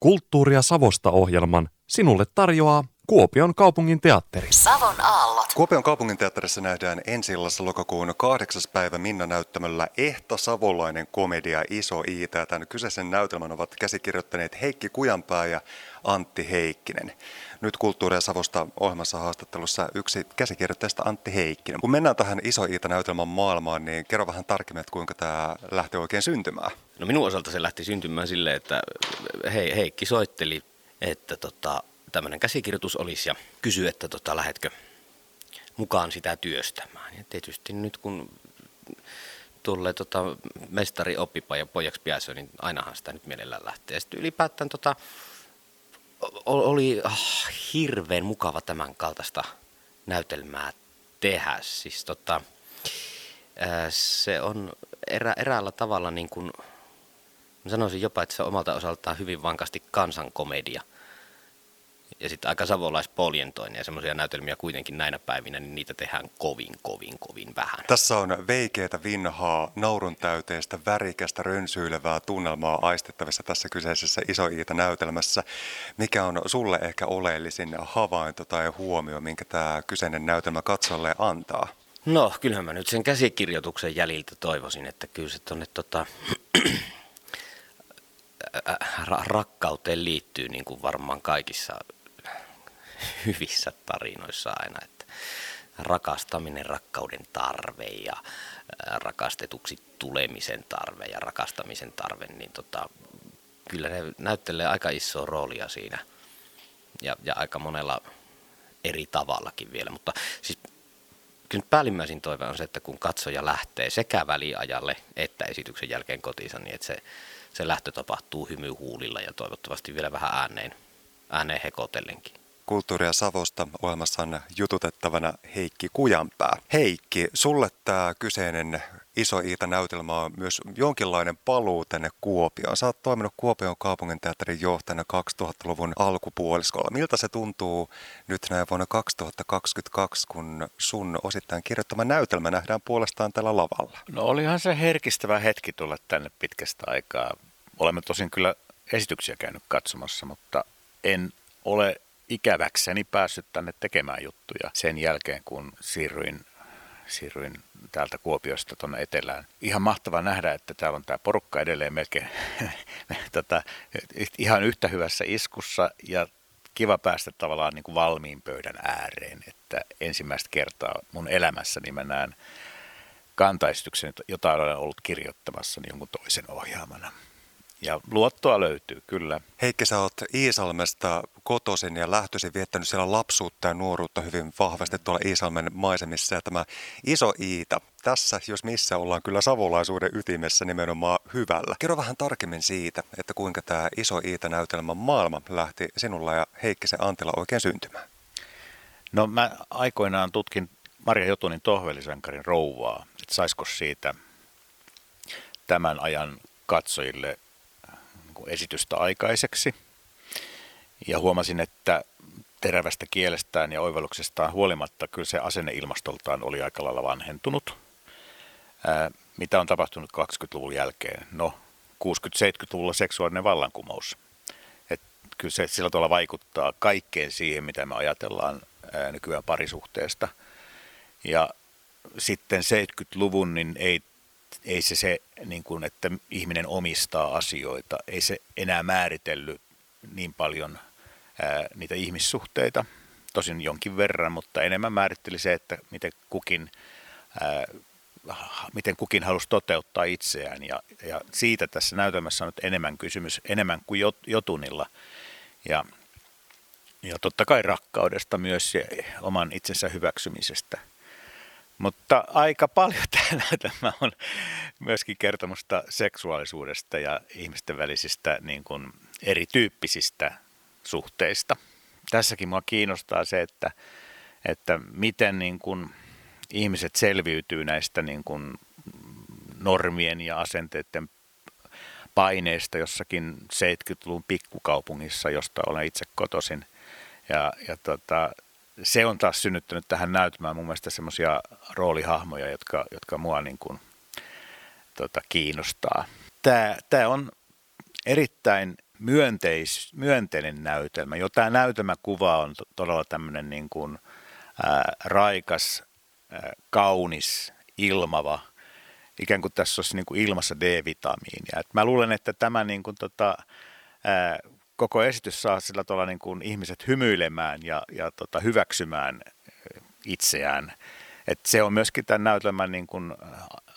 Kulttuuria Savosta ohjelman sinulle tarjoaa Kuopion kaupungin teatteri. Savon aallot. Kuopion kaupunginteatterissa nähdään ensi illassa lokakuun kahdeksas päivä Minna-näyttämöllä Ehto Savolainen komedia Iso Iitä. Tämän kyseisen näytelmän ovat käsikirjoittaneet Heikki Kujanpää ja Antti Heikkinen. Nyt Kulttuuria Savosta ohjelmassa haastattelussa yksi käsikirjoittajista Antti Heikkinen. Kun mennään tähän Iso Iitä-näytelmän maailmaan, niin kerro vähän tarkemmin, että kuinka tämä lähtee oikein syntymään. No minun osalta se lähti syntymään silleen, että hei, Heikki soitteli, että tota, tämmöinen käsikirjoitus olisi ja kysyi, että tota, lähetkö mukaan sitä työstämään. Ja tietysti nyt kun tulee tota, mestari oppipaja pojaksi pääsee, niin ainahan sitä nyt mielellään lähtee. Sitten ylipäätään tota, oli oh, hirveän mukava tämän kaltaista näytelmää tehdä. Siis tota, se on erä, eräällä tavalla niin kuin, sanoisin jopa, että se omalta osaltaan hyvin vankasti kansankomedia – ja sitten aika savolaispolientoinen ja semmoisia näytelmiä kuitenkin näinä päivinä, niin niitä tehdään kovin, kovin, kovin vähän. Tässä on veikeätä vinhaa, naurun täyteistä, värikästä, rönsyilevää tunnelmaa aistettavissa tässä kyseisessä Iso Iita-näytelmässä. Mikä on sulle ehkä oleellisin havainto tai huomio, minkä tämä kyseinen näytelmä katsolle antaa? No, kyllähän mä nyt sen käsikirjoituksen jäljiltä toivoisin, että kyllä se tuonne tota, rakkauteen liittyy niin kuin varmaan kaikissa hyvissä tarinoissa aina, että rakastaminen, rakkauden tarve ja rakastetuksi tulemisen tarve ja rakastamisen tarve, niin tota, kyllä ne näyttelee aika isoa roolia siinä ja, ja aika monella eri tavallakin vielä, mutta siis kyllä päällimmäisin toive on se, että kun katsoja lähtee sekä väliajalle että esityksen jälkeen kotiinsa, niin että se, se lähtö tapahtuu hymyhuulilla ja toivottavasti vielä vähän ääneen, ääneen hekotellenkin. Kulttuuria Savosta ohjelmassa on jututettavana Heikki Kujanpää. Heikki, sulle tämä kyseinen Iso Iita-näytelmä on myös jonkinlainen paluu tänne Kuopioon. Sä oot toiminut Kuopion kaupunginteatterin johtajana 2000-luvun alkupuoliskolla. Miltä se tuntuu nyt näin vuonna 2022, kun sun osittain kirjoittama näytelmä nähdään puolestaan tällä lavalla? No olihan se herkistävä hetki tulla tänne pitkästä aikaa. Olemme tosin kyllä esityksiä käynyt katsomassa, mutta en ole ikäväkseni päässyt tänne tekemään juttuja sen jälkeen, kun siirryin, siirryin täältä Kuopiosta tuonne etelään. Ihan mahtava nähdä, että täällä on tämä porukka edelleen melkein tota, ihan yhtä hyvässä iskussa ja kiva päästä tavallaan niin kuin valmiin pöydän ääreen, että ensimmäistä kertaa mun elämässäni mä näen kantaistuksen, jota olen ollut kirjoittamassa niin jonkun toisen ohjaamana. Ja luottoa löytyy, kyllä. Heikki, sä oot Iisalmesta kotoisin ja lähtöisin viettänyt siellä lapsuutta ja nuoruutta hyvin vahvasti tuolla Iisalmen maisemissa. Ja tämä iso Iita, tässä jos missä ollaan kyllä savolaisuuden ytimessä nimenomaan hyvällä. Kerro vähän tarkemmin siitä, että kuinka tämä iso Iita-näytelmän maailma lähti sinulla ja Heikkisen Antila oikein syntymään. No mä aikoinaan tutkin Marja Jotunin tohvelisankarin rouvaa, että saisiko siitä tämän ajan katsojille esitystä aikaiseksi. Ja huomasin, että terävästä kielestään ja oivalluksestaan huolimatta kyllä se asenneilmastoltaan oli aika lailla vanhentunut. Ää, mitä on tapahtunut 20-luvun jälkeen? No, 60-70-luvulla seksuaalinen vallankumous. Et kyllä se sillä tavalla vaikuttaa kaikkeen siihen, mitä me ajatellaan ää, nykyään parisuhteesta. Ja sitten 70-luvun, niin ei ei se se, niin kuin, että ihminen omistaa asioita, ei se enää määritellyt niin paljon ää, niitä ihmissuhteita, tosin jonkin verran, mutta enemmän määritteli se, että miten kukin, ää, miten kukin halusi toteuttaa itseään. Ja, ja siitä tässä näytelmässä on nyt enemmän kysymys, enemmän kuin jotunilla. Ja, ja totta kai rakkaudesta myös ja oman itsensä hyväksymisestä – mutta aika paljon tämä on myöskin kertomusta seksuaalisuudesta ja ihmisten välisistä niin kuin erityyppisistä suhteista. Tässäkin mua kiinnostaa se, että, että miten niin kuin ihmiset selviytyy näistä niin kuin normien ja asenteiden paineista jossakin 70-luvun pikkukaupungissa, josta olen itse kotoisin. Ja, ja tota, se on taas synnyttänyt tähän näyttämään mun mielestä semmoisia roolihahmoja, jotka, jotka mua niin kuin, tota, kiinnostaa. Tämä, tämä on erittäin myönteis, myönteinen näytelmä. Jo tämä näytelmäkuva on to, todella tämmöinen niin kuin, ää, raikas, ää, kaunis, ilmava. Ikään kuin tässä olisi niin kuin ilmassa D-vitamiinia. Et mä luulen, että tämä niin kuin, tota, ää, koko esitys saa sillä tavalla niin kuin ihmiset hymyilemään ja, ja tota, hyväksymään itseään. Et se on myöskin tämän näytelmän niin kuin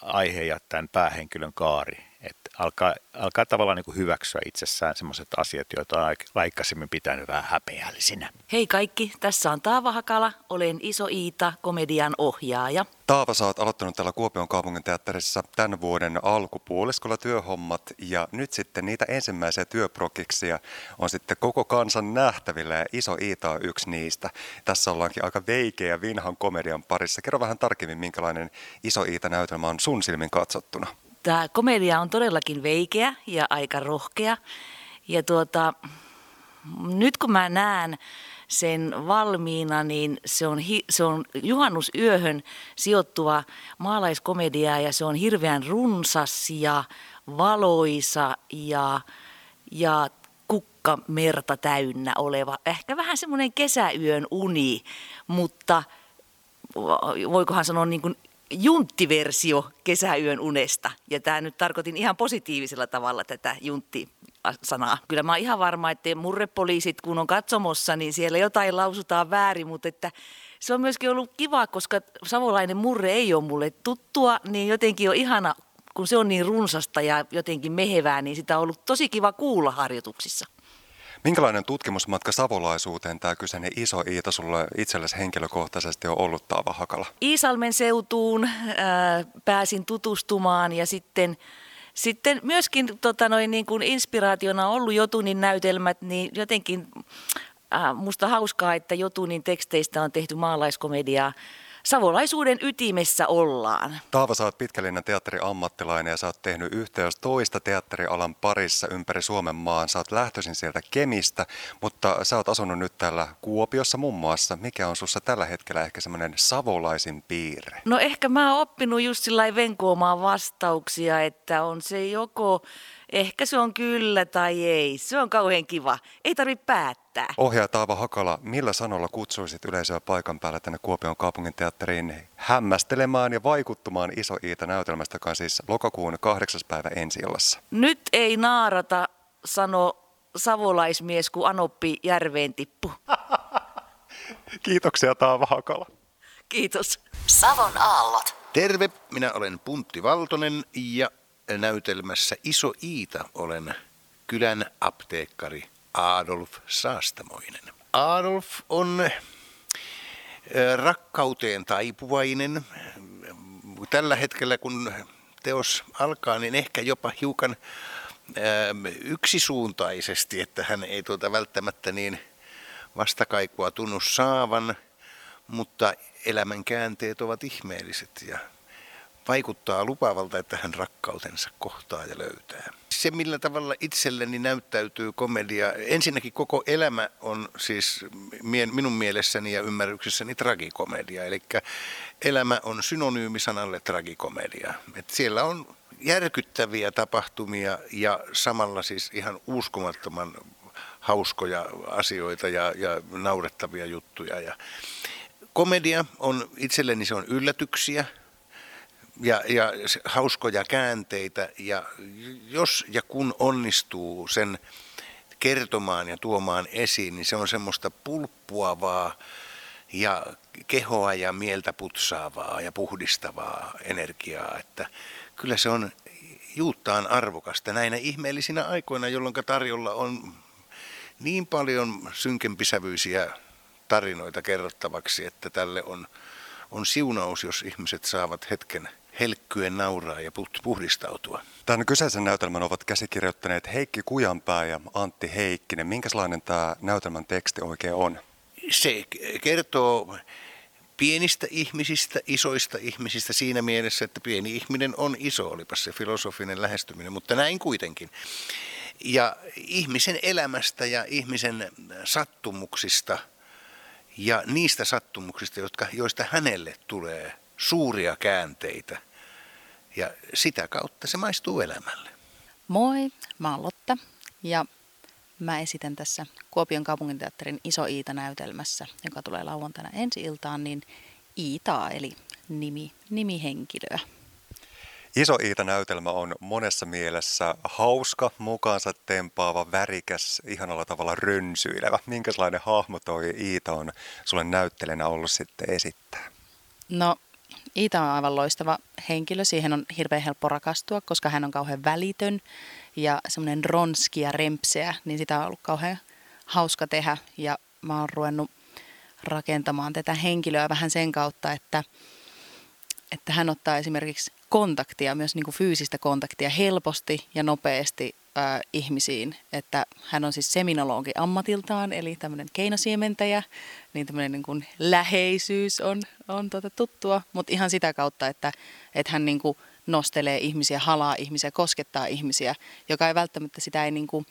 aihe ja tämän päähenkilön kaari että alkaa, alkaa tavallaan niin kuin hyväksyä itsessään sellaiset asiat, joita on aikaisemmin pitänyt vähän häpeällisinä. Hei kaikki, tässä on Taava Hakala, olen Iso Iita, komedian ohjaaja. Taava, sä oot aloittanut täällä Kuopion kaupungin teatterissa tämän vuoden alkupuoliskolla työhommat ja nyt sitten niitä ensimmäisiä työprokiksia on sitten koko kansan nähtävillä ja Iso Iita on yksi niistä. Tässä ollaankin aika veikeä vinhan komedian parissa. Kerro vähän tarkemmin, minkälainen Iso Iita-näytelmä on sun silmin katsottuna tämä komedia on todellakin veikeä ja aika rohkea. Ja tuota, nyt kun mä näen sen valmiina, niin se on, hi, se on juhannusyöhön sijoittuva maalaiskomedia ja se on hirveän runsas ja valoisa ja, ja kukkamerta täynnä oleva. Ehkä vähän semmoinen kesäyön uni, mutta voikohan sanoa niin kuin junttiversio kesäyön unesta. Ja tämä nyt tarkoitin ihan positiivisella tavalla tätä juntti sanaa. Kyllä mä oon ihan varma, että murrepoliisit kun on katsomossa, niin siellä jotain lausutaan väärin, mutta että se on myöskin ollut kiva, koska savolainen murre ei ole mulle tuttua, niin jotenkin on ihana, kun se on niin runsasta ja jotenkin mehevää, niin sitä on ollut tosi kiva kuulla harjoituksissa. Minkälainen tutkimusmatka savolaisuuteen tämä kyseinen iso Iita sulle itsellesi henkilökohtaisesti on ollut Taava Hakala? Iisalmen seutuun äh, pääsin tutustumaan ja sitten sitten myöskin tota noin, niin kuin inspiraationa on ollut Jotunin näytelmät, niin jotenkin äh, musta hauskaa, että Jotunin teksteistä on tehty maalaiskomediaa savolaisuuden ytimessä ollaan. Taava, sä oot pitkällinen teatteriammattilainen ja sä oot tehnyt yhteys toista teatterialan parissa ympäri Suomen maan. Sä oot lähtöisin sieltä Kemistä, mutta sä oot asunut nyt täällä Kuopiossa muun muassa. Mikä on sussa tällä hetkellä ehkä semmoinen savolaisin piirre? No ehkä mä oon oppinut just sillä venkoamaan vastauksia, että on se joko Ehkä se on kyllä tai ei. Se on kauhean kiva. Ei tarvitse päättää. Ohjaaja Taava Hakala, millä sanolla kutsuisit yleisöä paikan päällä tänne Kuopion kaupungin teatteriin hämmästelemään ja vaikuttumaan Iso Iita näytelmästä, joka on siis lokakuun kahdeksas päivä ensi illassa? Nyt ei naarata, sano savolaismies, kun Anoppi järveen tippu. Kiitoksia Taava Hakala. Kiitos. Savon aallot. Terve, minä olen Puntti Valtonen ja näytelmässä Iso Iita olen kylän apteekkari Adolf Saastamoinen. Adolf on rakkauteen taipuvainen. Tällä hetkellä kun teos alkaa, niin ehkä jopa hiukan yksisuuntaisesti, että hän ei tuota välttämättä niin vastakaikua tunnu saavan, mutta elämän käänteet ovat ihmeelliset ja vaikuttaa lupaavalta, että hän rakkautensa kohtaa ja löytää. Se, millä tavalla itselleni näyttäytyy komedia, ensinnäkin koko elämä on siis minun mielessäni ja ymmärryksessäni tragikomedia. Eli elämä on synonyymi sanalle tragikomedia. Et siellä on järkyttäviä tapahtumia ja samalla siis ihan uskomattoman hauskoja asioita ja, ja naurettavia juttuja. Ja komedia on itselleni se on yllätyksiä, ja, ja hauskoja käänteitä ja jos ja kun onnistuu sen kertomaan ja tuomaan esiin, niin se on semmoista pulppuavaa ja kehoa ja mieltä putsaavaa ja puhdistavaa energiaa, että kyllä se on juuttaan arvokasta näinä ihmeellisinä aikoina, jolloin tarjolla on niin paljon synkempisävyisiä tarinoita kerrottavaksi, että tälle on, on siunaus, jos ihmiset saavat hetken helkkyen nauraa ja puhdistautua. Tämän kyseisen näytelmän ovat käsikirjoittaneet Heikki Kujanpää ja Antti Heikkinen. Minkälainen tämä näytelmän teksti oikein on? Se kertoo pienistä ihmisistä, isoista ihmisistä siinä mielessä, että pieni ihminen on iso, olipa se filosofinen lähestyminen, mutta näin kuitenkin. Ja ihmisen elämästä ja ihmisen sattumuksista ja niistä sattumuksista, jotka, joista hänelle tulee suuria käänteitä – ja sitä kautta se maistuu elämälle. Moi, mä oon Lotta ja Mä esitän tässä Kuopion kaupunginteatterin Iso Iita-näytelmässä, joka tulee lauantaina ensi iltaan, niin Iitaa eli nimi, nimihenkilöä. Iso Iita-näytelmä on monessa mielessä hauska, mukaansa tempaava, värikäs, ihanalla tavalla rönsyilevä. Minkälainen hahmo toi Iita on sulle näyttelenä ollut sitten esittää? No, Iita on aivan loistava henkilö. Siihen on hirveän helppo rakastua, koska hän on kauhean välitön ja semmoinen ronski ja rempseä, niin sitä on ollut kauhean hauska tehdä. Ja mä oon ruvennut rakentamaan tätä henkilöä vähän sen kautta, että, että hän ottaa esimerkiksi kontaktia, myös niin kuin fyysistä kontaktia helposti ja nopeasti äh, ihmisiin. Että hän on siis seminologi ammatiltaan, eli tämmöinen keinosiementäjä, niin tämmöinen niin kuin läheisyys on, on tuota tuttua, mutta ihan sitä kautta, että, että hän niin kuin nostelee ihmisiä, halaa ihmisiä, koskettaa ihmisiä, joka ei välttämättä sitä ei niin kuin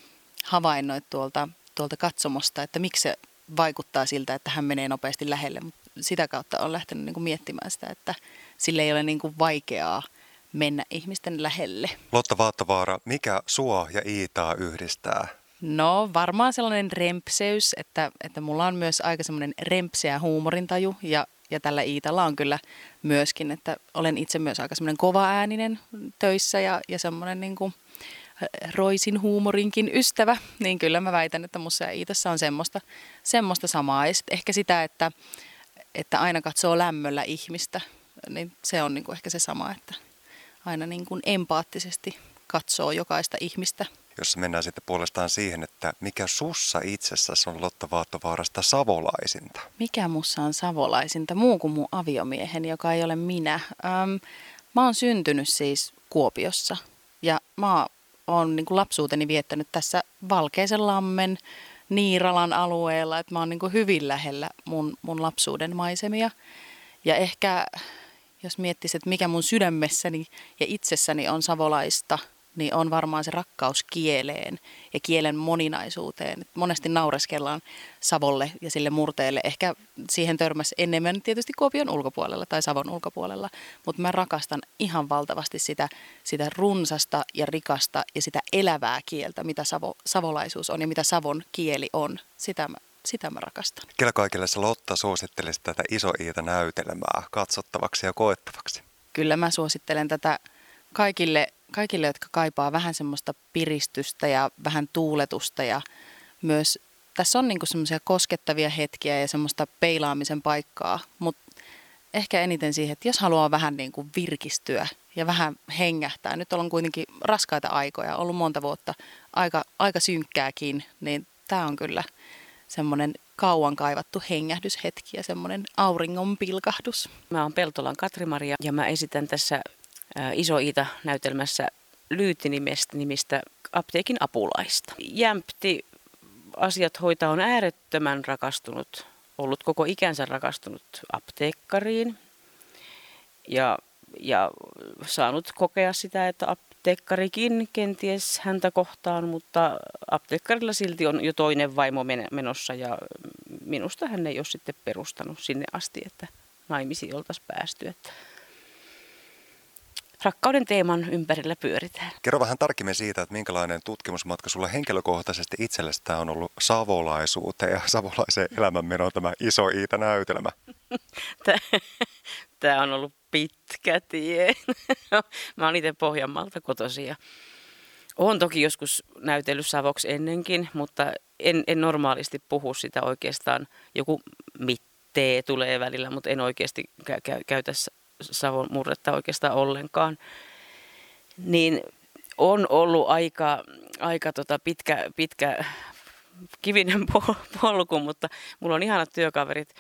havainnoi tuolta, tuolta katsomosta, että miksi se vaikuttaa siltä, että hän menee nopeasti lähelle, mutta sitä kautta on lähtenyt niin kuin miettimään sitä, että sille ei ole niin kuin vaikeaa mennä ihmisten lähelle. Lotta Vaattavaara, mikä sua ja Iitaa yhdistää? No varmaan sellainen rempseys, että, että mulla on myös aika semmoinen rempseä huumorintaju ja, ja tällä Iitalla on kyllä myöskin, että olen itse myös aika semmoinen kova-ääninen töissä ja, ja semmoinen niin kuin roisin huumorinkin ystävä, niin kyllä mä väitän, että mussa ja Iitassa on semmoista, semmoista samaa. Ja ehkä sitä, että, että aina katsoo lämmöllä ihmistä, niin se on niin kuin ehkä se sama, että aina niin kuin empaattisesti katsoo jokaista ihmistä. Jos mennään sitten puolestaan siihen, että mikä sussa itsessäsi on Lotta Vaattovaarasta savolaisinta? Mikä mussa on savolaisinta muu kuin mun aviomieheni, joka ei ole minä? Ähm, mä oon syntynyt siis Kuopiossa ja mä oon niin kuin lapsuuteni viettänyt tässä Valkeisen lammen Niiralan alueella, että mä oon niin kuin hyvin lähellä mun, mun lapsuuden maisemia. Ja ehkä jos miettisit, että mikä mun sydämessäni ja itsessäni on savolaista, niin on varmaan se rakkaus kieleen ja kielen moninaisuuteen. Monesti naureskellaan Savolle ja sille murteelle. Ehkä siihen törmäsi enemmän tietysti Kuopion ulkopuolella tai Savon ulkopuolella, mutta mä rakastan ihan valtavasti sitä, sitä runsasta ja rikasta ja sitä elävää kieltä, mitä savo, savolaisuus on ja mitä Savon kieli on. Sitä mä sitä mä rakastan. Kyllä kaikille Lotta suosittelisit tätä Iso Iita näytelmää katsottavaksi ja koettavaksi? Kyllä mä suosittelen tätä kaikille, kaikille, jotka kaipaa vähän semmoista piristystä ja vähän tuuletusta ja myös tässä on niinku semmoisia koskettavia hetkiä ja semmoista peilaamisen paikkaa, mutta ehkä eniten siihen, että jos haluaa vähän niin kuin virkistyä ja vähän hengähtää. Nyt on kuitenkin raskaita aikoja, ollut monta vuotta aika, aika synkkääkin, niin tämä on kyllä – semmoinen kauan kaivattu hengähdyshetki ja semmoinen auringon pilkahdus. Mä oon Peltolan Katrimaria ja mä esitän tässä Iso Iita-näytelmässä Lyyti-nimistä apteekin apulaista. Jämpti asiat hoitaa on äärettömän rakastunut, ollut koko ikänsä rakastunut apteekkariin ja, ja saanut kokea sitä, että apteekkarikin kenties häntä kohtaan, mutta apteekkarilla silti on jo toinen vaimo menossa ja minusta hän ei ole sitten perustanut sinne asti, että naimisiin oltaisiin päästy. Että rakkauden teeman ympärillä pyöritään. Kerro vähän tarkemmin siitä, että minkälainen tutkimusmatka sulla henkilökohtaisesti itsellestä on ollut savolaisuuteen ja savolaiseen elämänmenoon tämä iso Iita-näytelmä. Tämä on ollut pitkä tie. Mä oon itse Pohjanmaalta kotoisin ja olen toki joskus näytellyt Savoksi ennenkin, mutta en, en normaalisti puhu sitä oikeastaan. Joku mittee tulee välillä, mutta en oikeasti kä- kä- käytä Savon murretta oikeastaan ollenkaan. Niin on ollut aika, aika tota pitkä, pitkä kivinen polku, mutta mulla on ihanat työkaverit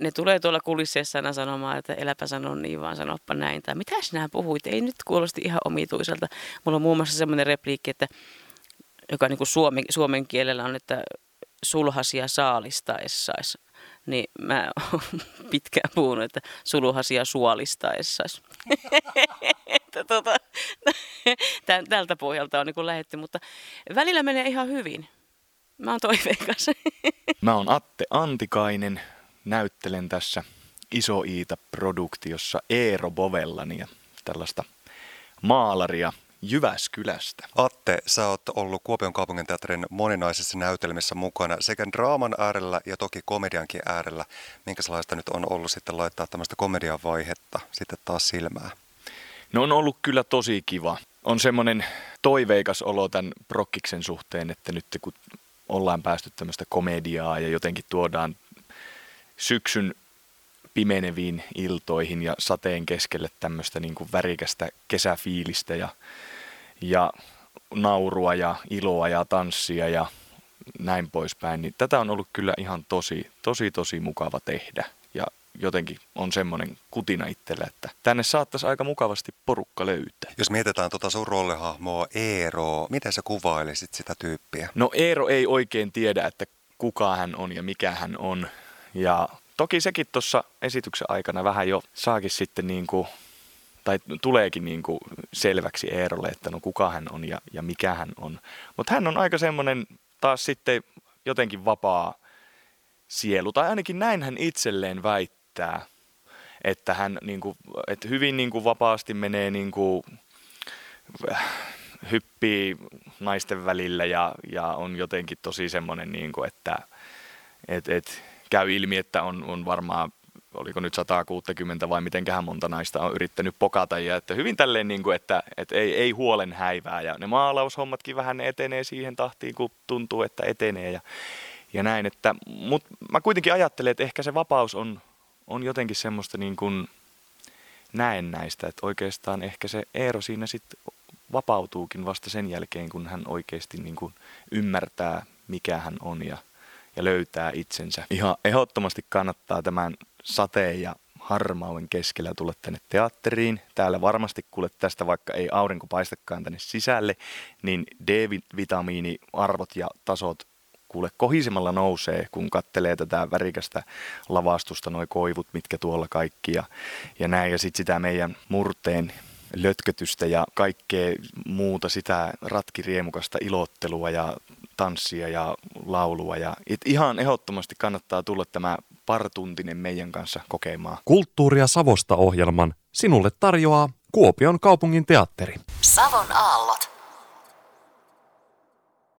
ne tulee tuolla kulisseissa aina sanomaan, että eläpä sano niin, vaan sanoppa näin. Tai mitä sinä puhuit? Ei nyt kuulosti ihan omituiselta. Mulla on muun muassa semmoinen repliikki, että, joka niin kuin suomen, suomen kielellä on, että sulhasia saalistaessais. Niin mä oon pitkään puhunut, että sulhasia suolistaessais. että tota, tältä pohjalta on niin lähetty, mutta välillä menee ihan hyvin. Mä oon toiveikas. Mä oon Atte Antikainen, näyttelen tässä Iso Iita-produktiossa Eero Bovellania, tällaista maalaria, Jyväskylästä. Atte, sä oot ollut Kuopion kaupunginteatterin moninaisissa näytelmissä mukana sekä draaman äärellä ja toki komediankin äärellä. Minkälaista nyt on ollut sitten laittaa tämmöistä komedian vaihetta sitten taas silmää? No on ollut kyllä tosi kiva. On semmoinen toiveikas olo tämän prokkiksen suhteen, että nyt kun ollaan päästy tämmöistä komediaa ja jotenkin tuodaan syksyn pimeneviin iltoihin ja sateen keskelle tämmöistä niin kuin värikästä kesäfiilistä ja, ja naurua ja iloa ja tanssia ja näin poispäin, niin tätä on ollut kyllä ihan tosi, tosi, tosi mukava tehdä. Ja jotenkin on semmoinen kutina itsellä, että tänne saattaisi aika mukavasti porukka löytää. Jos mietitään tuota sun roolihahmoa Eero, miten sä kuvailisit sitä tyyppiä? No Eero ei oikein tiedä, että kuka hän on ja mikä hän on. Ja toki sekin tuossa esityksen aikana vähän jo saakin sitten niin kuin, tai tuleekin niin kuin selväksi Eerolle, että no kuka hän on ja, ja mikä hän on. Mutta hän on aika semmoinen taas sitten jotenkin vapaa sielu, tai ainakin näin hän itselleen väittää, että hän niin kuin, että hyvin niin kuin vapaasti menee niin kuin, hyppii naisten välillä ja, ja on jotenkin tosi semmoinen, niin kuin, että et, et, käy ilmi, että on, on varmaan oliko nyt 160 vai mitenköhän monta naista on yrittänyt pokata. Ja että hyvin tälleen, niin kuin, että, että ei, ei huolen häivää. Ja ne maalaushommatkin vähän ne etenee siihen tahtiin, kun tuntuu, että etenee. Ja, ja näin. Että, Mutta mä kuitenkin ajattelen, että ehkä se vapaus on, on jotenkin semmoista niin kuin näistä, Että oikeastaan ehkä se Eero siinä sitten vapautuukin vasta sen jälkeen, kun hän oikeasti niin kuin ymmärtää, mikä hän on ja, ja löytää itsensä. Ihan ehdottomasti kannattaa tämän sateen ja harmauden keskellä tulla tänne teatteriin. Täällä varmasti kuulet tästä, vaikka ei aurinko paistakaan tänne sisälle, niin D-vitamiiniarvot ja tasot kuule kohisemalla nousee, kun kattelee tätä värikästä lavastusta, noi koivut, mitkä tuolla kaikki ja, ja näin. Ja sitten sitä meidän murteen lötkötystä ja kaikkea muuta sitä ratkiriemukasta ilottelua ja tanssia ja laulua. Ja it ihan ehdottomasti kannattaa tulla tämä partuntinen meidän kanssa kokemaan. Kulttuuria Savosta ohjelman sinulle tarjoaa Kuopion kaupungin teatteri. Savon aallot.